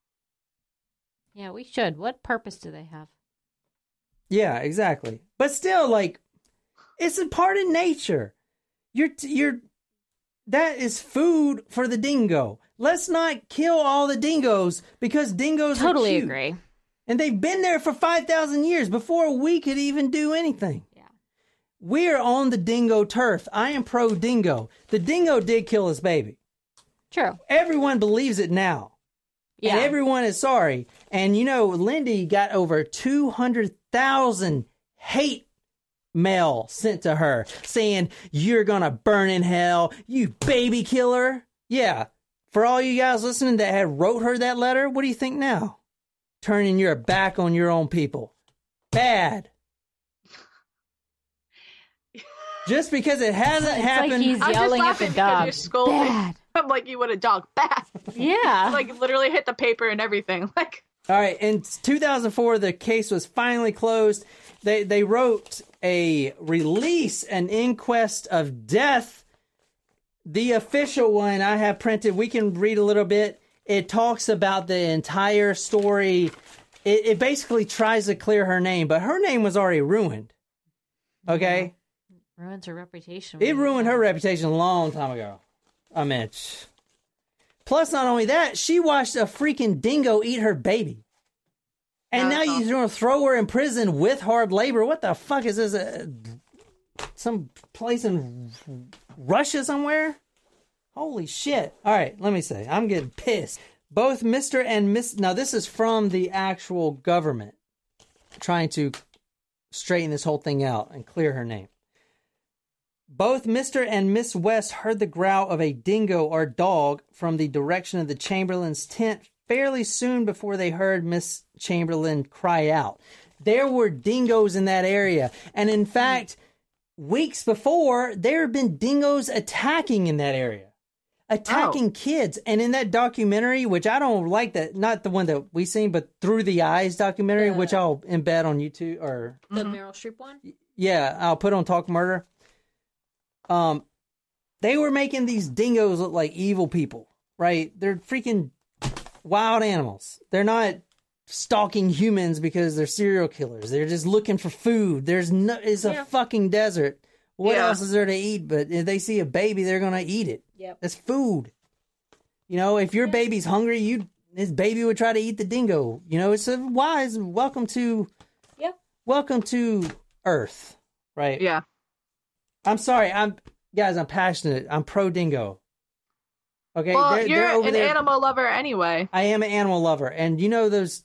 Yeah, we should. What purpose do they have? Yeah, exactly. But still, like, it's a part of nature. You're you're that is food for the dingo. Let's not kill all the dingoes because dingoes are Totally agree. And they've been there for 5,000 years before we could even do anything. Yeah. We're on the dingo turf. I am pro dingo. The dingo did kill his baby. True. Everyone believes it now. Yeah. And everyone is sorry. And you know, Lindy got over 200,000 hate mail sent to her saying, You're going to burn in hell, you baby killer. Yeah. For all you guys listening that had wrote her that letter, what do you think now? turning your back on your own people. Bad. Just because it hasn't It's happened. like he's I'm just yelling at laughing the because dog. you're scolding. Bad. I'm like you would a dog. Bad. Yeah. like literally hit the paper and everything. Like All right, in 2004, the case was finally closed. They they wrote a release, an inquest of death. The official one I have printed. We can read a little bit. It talks about the entire story. It, it basically tries to clear her name, but her name was already ruined. Okay, Ruins her reputation. it ruined her reputation a long time ago. I mean, plus not only that, she watched a freaking dingo eat her baby, and now you're going to throw her in prison with hard labor. What the fuck is this? Uh, some place in Russia somewhere? Holy shit! All right, let me say, I'm getting pissed. Both Mister and Miss. Now this is from the actual government trying to straighten this whole thing out and clear her name. Both Mr. and Miss West heard the growl of a dingo or dog from the direction of the Chamberlain's tent fairly soon before they heard Miss Chamberlain cry out. There were dingoes in that area. And in fact, weeks before, there had been dingoes attacking in that area. Attacking oh. kids. And in that documentary, which I don't like that, not the one that we seen, but Through the Eyes documentary, which I'll embed on YouTube or The mm-hmm. Meryl Streep one? yeah, I'll put on Talk Murder. Um, they were making these dingoes look like evil people, right? They're freaking wild animals. They're not stalking humans because they're serial killers. They're just looking for food. There's no, it's a Yeah. fucking desert. What Yeah. else is there to eat? But if they see a baby, they're gonna eat it. Yep. That's food. You know, if your baby's hungry, you his baby would try to eat the dingo. You know, it's a wise welcome to Yep. welcome to Earth. Right. yeah. I'm sorry. I'm guys. I'm passionate. I'm pro dingo. Okay. Well, they're- you're they're an there- animal lover anyway. I am an animal lover, and you know those.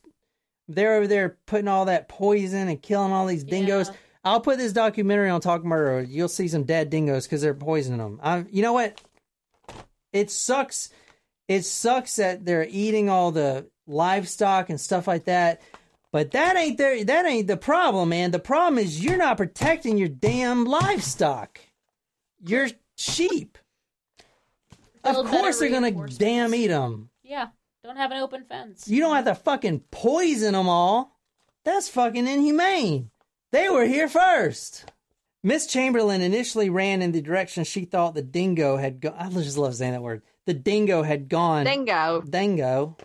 They're over there putting all that poison and killing all these dingoes. Yeah. I'll put this documentary on Talk Murder. You'll see some dead dingoes because they're poisoning them. I, you know what? It sucks. It sucks that they're eating all the livestock and stuff like that. But that ain't their, that ain't the problem, man. The problem is you're not protecting your damn livestock. Your sheep. Of course they're gonna damn eat them. Yeah. Don't have an open fence. You don't have to fucking poison them all. That's fucking inhumane. They were here first. Miss Chamberlain initially ran in the direction she thought the dingo had gone. I just love saying that word. The dingo had gone. Dingo. Dingo.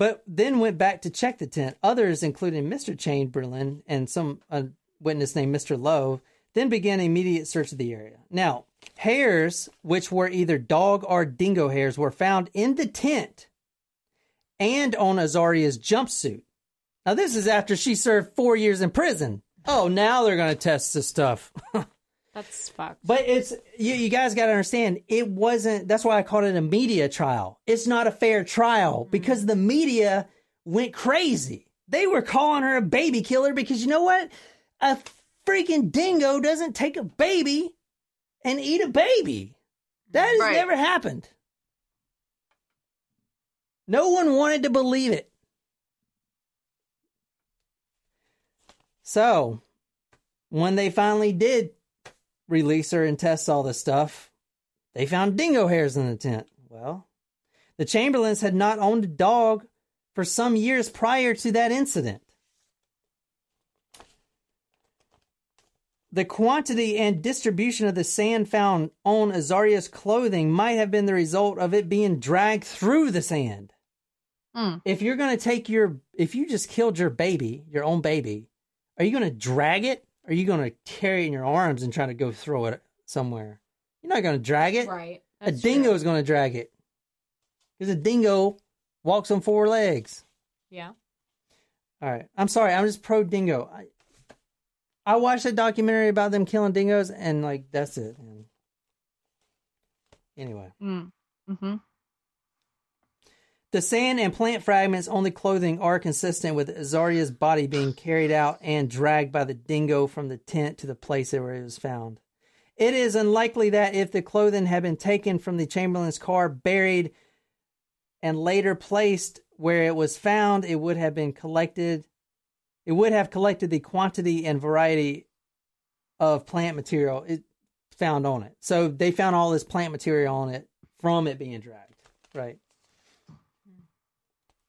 But then went back to check the tent. Others, including Mr. Chamberlain and some a witness named Mr. Lowe, then began immediate search of the area. Now, hairs, which were either dog or dingo hairs, were found in the tent and on Azaria's jumpsuit. Now, this is after she served four years in prison. Oh, now they're going to test this stuff. That's fucked. But it's you, you guys got to understand it wasn't. That's why I called it a media trial. It's not a fair trial mm-hmm. because the media went crazy. They were calling her a baby killer because you know what? A freaking dingo doesn't take a baby and eat a baby. That has Right. never happened. No one wanted to believe it. So, when they finally did release her and test all this stuff, they found dingo hairs in the tent. Well, the Chamberlains had not owned a dog for some years prior to that incident. The quantity and distribution of the sand found on Azaria's clothing might have been the result of it being dragged through the sand. Hmm. If you're going to take your, if you just killed your baby, your own baby, are you going to drag it? Are you going to carry it in your arms and try to go throw it somewhere? You're not going to drag it. Right. A dingo is going to drag it. Because a dingo walks on four legs. Yeah. All right. I'm sorry. I'm just pro dingo. I, I watched a documentary about them killing dingoes, and like that's it. man. Anyway, Mm. hmm the sand and plant fragments on the clothing are consistent with Azaria's body being carried out and dragged by the dingo from the tent to the place where it was found. It is unlikely that if the clothing had been taken from the Chamberlain's car, buried, and later placed where it was found, it would have been collected. It would have collected the quantity and variety of plant material it found on it. So they found all this plant material on it from it being dragged, right?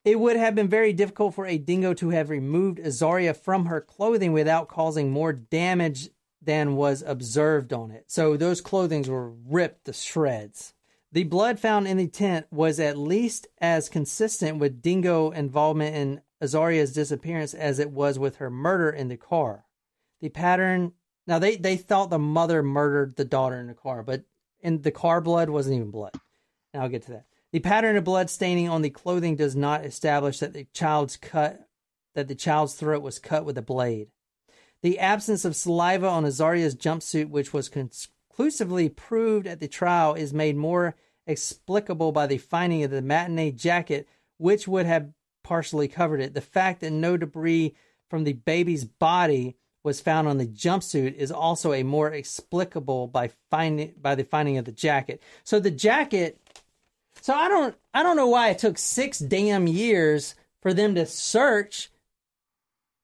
It would have been very difficult for a dingo to have removed Azaria from her clothing without causing more damage than was observed on it. So those clothings were ripped to shreds. The blood found in the tent was at least as consistent with dingo involvement in Azaria's disappearance as it was with her murder in the car. The pattern now they, they thought the mother murdered the daughter in the car, but in the car blood wasn't even blood. And I'll get to that. The pattern of blood staining on the clothing does not establish that the child's cut that the child's throat was cut with a blade. The absence of saliva on Azaria's jumpsuit, which was conclusively proved at the trial, is made more explicable by the finding of the matinee jacket, which would have partially covered it. The fact that no debris from the baby's body was found on the jumpsuit is also a more explicable by finding by the finding of the jacket. So the jacket so I don't I don't know why it took 6 damn years for them to search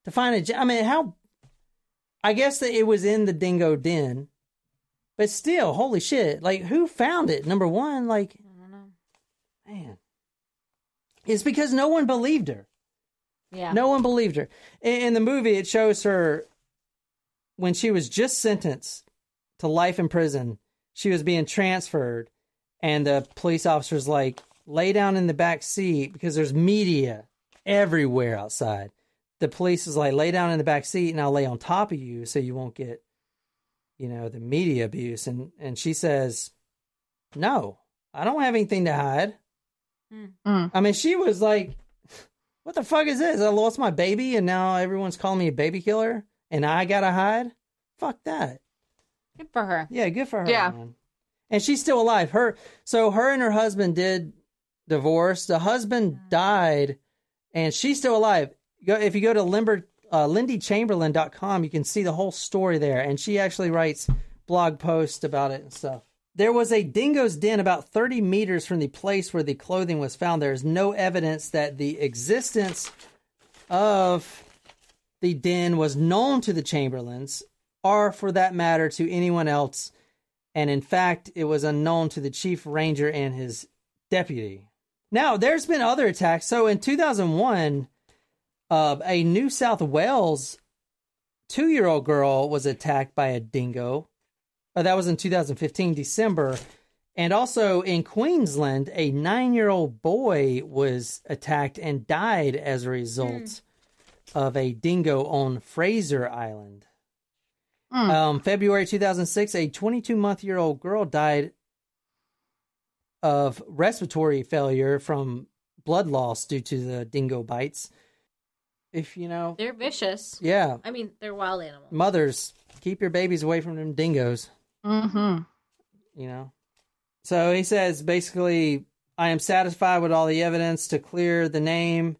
to find a I mean how I guess that it was in the dingo den. But still, holy shit. Like who found it? Number 1 like I don't know. man. It's because no one believed her. Yeah. No one believed her. In, in the movie, it shows her when she was just sentenced to life in prison. She was being transferred, and the police officer's like, "Lay down in the back seat because there's media everywhere outside." The police is like, "Lay down in the back seat, and I'll lay on top of you so you won't get, you know, the media abuse." And and she says, "No, I don't have anything to hide." Mm. I mean, she was like, "What the fuck is this? I lost my baby, and now everyone's calling me a baby killer, and I gotta hide? Fuck that." Good for her. Yeah, good for her. Yeah. man. And she's still alive. Her so her and her husband did divorce. The husband died, and she's still alive. If you go to Limber, uh, LindyChamberlain.com, you can see the whole story there. And she actually writes blog posts about it and stuff. There was a dingo's den about 30 meters from the place where the clothing was found. There is no evidence that the existence of the den was known to the Chamberlains, or for that matter, to anyone else. And in fact, it was unknown to the chief ranger and his deputy. Now, there's been other attacks. So in 2001, uh, a New South Wales two year old girl was attacked by a dingo. Uh, that was in 2015, December. And also in Queensland, a nine year old boy was attacked and died as a result of a dingo on Fraser Island. Mm. Um, February 2006, a 22 month year old girl died of respiratory failure from blood loss due to the dingo bites. If you know, They're vicious. yeah, I mean, they're wild animals. mothers, keep your babies away from them dingoes. Mm-hmm. you know. So he says basically, I am satisfied with all the evidence to clear the name.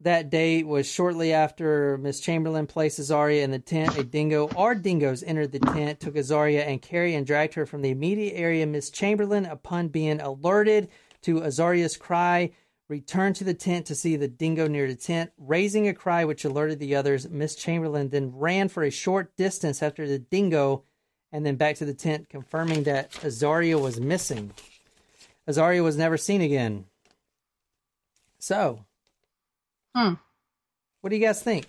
That date was shortly after Miss Chamberlain placed Azaria in the tent. A dingo or dingoes entered the tent, took Azaria and Carrie and dragged her from the immediate area. Miss Chamberlain, upon being alerted to Azaria's cry, returned to the tent to see the dingo near the tent, raising a cry which alerted the others. Miss Chamberlain then ran for a short distance after the dingo and then back to the tent, confirming that Azaria was missing. Azaria was never seen again. So, Hmm. what do you guys think?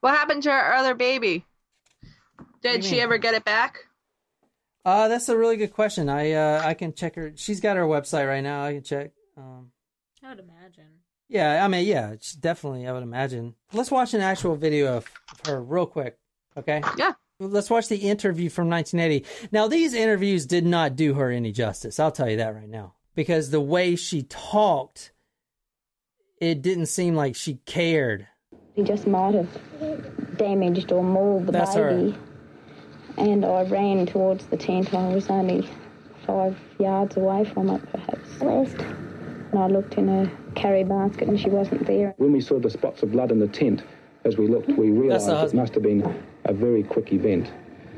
What happened to her other baby? Did she mean? ever get it back? Uh, that's a really good question. I uh, I can check her. She's got her website right now. I can check. Um, I would imagine. yeah, I mean, yeah, it's definitely. I would imagine. Let's watch an actual video of her real quick. Okay. Yeah. Let's watch the interview from 1980. Now, these interviews did not do her any justice. I'll tell you that right now. Because the way she talked, it didn't seem like she cared. He just might have damaged or mauled the That's her. baby. And I ran towards the tent. I was only five yards away from it, perhaps less. And I looked in her carry basket and she wasn't there. When we saw the spots of blood in the tent, as we looked, we realised it must have been a very quick event.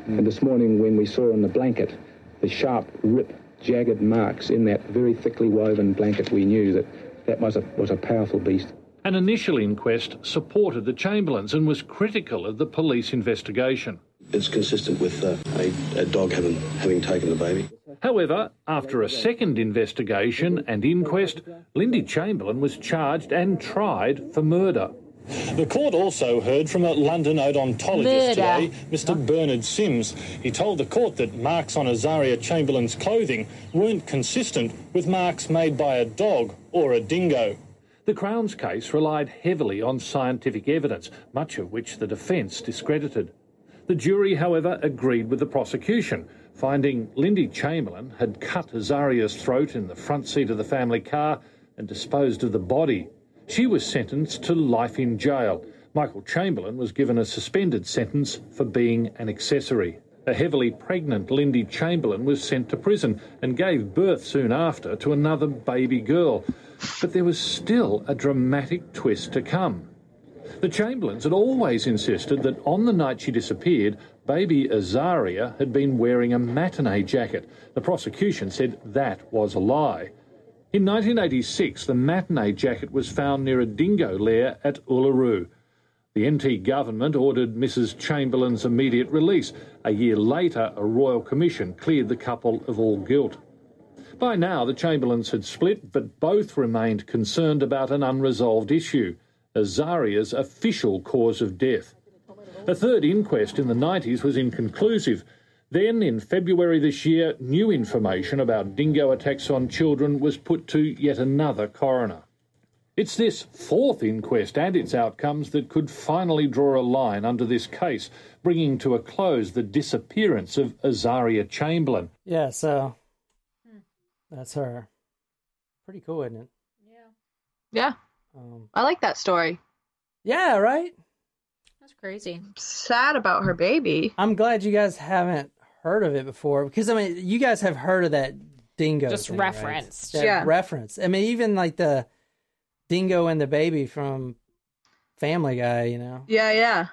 Hmm. And this morning, when we saw on the blanket the sharp, rip, jagged marks in that very thickly woven blanket, we knew that That was a, was a powerful beast. An initial inquest supported the Chamberlains and was critical of the police investigation. It's consistent with uh, a, a dog having, having taken the baby. However, after a second investigation and inquest, Lindy Chamberlain was charged and tried for murder. The court also heard from a London odontologist Murder. today, Mr. Bernard Sims. He told the court that marks on Azaria Chamberlain's clothing weren't consistent with marks made by a dog or a dingo. The Crown's case relied heavily on scientific evidence, much of which the defence discredited. The jury, however, agreed with the prosecution, finding Lindy Chamberlain had cut Azaria's throat in the front seat of the family car and disposed of the body. She was sentenced to life in jail. Michael Chamberlain was given a suspended sentence for being an accessory. A heavily pregnant Lindy Chamberlain was sent to prison and gave birth soon after to another baby girl. But there was still a dramatic twist to come. The Chamberlains had always insisted that on the night she disappeared, baby Azaria had been wearing a matinee jacket. The prosecution said that was a lie. In 1986, the matinee jacket was found near a dingo lair at Uluru. The NT government ordered Mrs. Chamberlain's immediate release. A year later, a royal commission cleared the couple of all guilt. By now, the Chamberlains had split, but both remained concerned about an unresolved issue Azaria's official cause of death. A third inquest in the 90s was inconclusive. Then, in February this year, new information about dingo attacks on children was put to yet another coroner. It's this fourth inquest and its outcomes that could finally draw a line under this case, bringing to a close the disappearance of Azaria Chamberlain. Yeah, so that's her. Pretty cool, isn't it? Yeah. Yeah. Um, I like that story. yeah, right? That's crazy. Sad about her baby. I'm glad you guys haven't heard of it before because I mean, you guys have heard of that dingo. Just thing, right? referenced. That Yeah. reference. I mean, even like the dingo and the baby from Family Guy, you know. Yeah, yeah.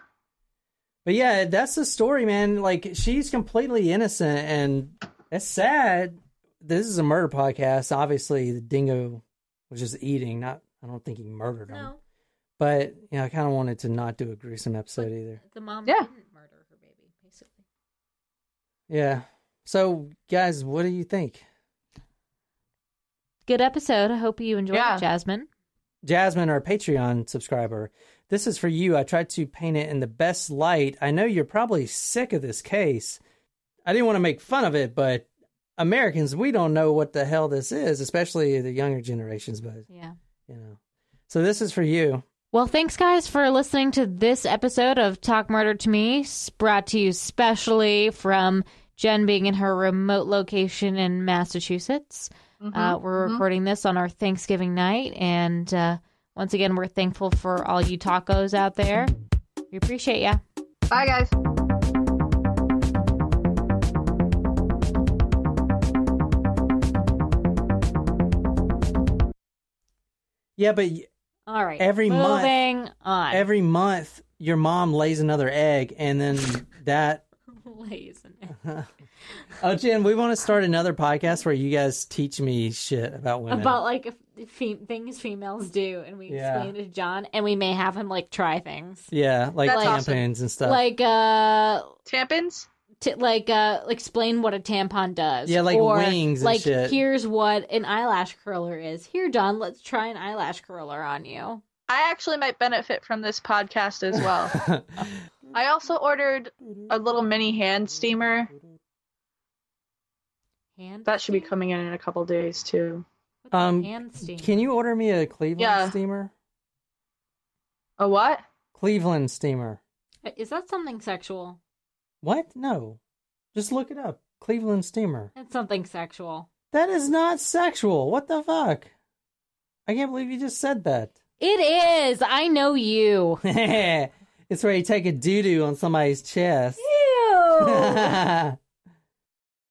But yeah, that's the story, man. Like she's completely innocent, and it's sad. This is a murder podcast. Obviously, the dingo was just eating. Not, I don't think he murdered him. No, But you know, I kind of wanted to not do a gruesome episode either. the mom Yeah. didn't murder her baby, basically. Yeah. So, guys, what do you think? Good episode. I hope you enjoyed Yeah. it, Jasmine. Jasmine, our Patreon subscriber, this is for you. I tried to paint it in the best light. I know you're probably sick of this case. I didn't want to make fun of it, but Americans, we don't know what the hell this is, especially the younger generations. But Yeah. you know, so this is for you. Well, thanks, guys, for listening to this episode of Talk Murder to Me, brought to you specially from Jen being in her remote location in Massachusetts. Uh, we're recording this on our Thanksgiving night, and uh, once again, we're thankful for all you tacos out there. We appreciate ya. Bye, guys. Yeah, but All right, Every month- on. every month your mom lays another egg, and then that. Lays an. Oh, Jen, we want to start another podcast where you guys teach me shit about women. about like fe- things females do, and we Yeah. explain it to John, and we may have him like try things. yeah, like That's tampons awesome. and stuff. like uh Tampons? t- like uh explain what a tampon does Yeah, like or, wings and like shit. here's what an eyelash curler is here john let's try an eyelash curler on you I actually might benefit from this podcast as well. I also ordered a little mini hand steamer. hand That should be coming in in a couple days too. What's Um, hand steam Can you order me a Cleveland Yeah. steamer? A what? Cleveland steamer. is that something sexual What? No. Just look it up. Cleveland steamer. it's something sexual That is not sexual. What the fuck? I can't believe you just said that. it is i know you it's where you take a doo doo on somebody's chest. Ew.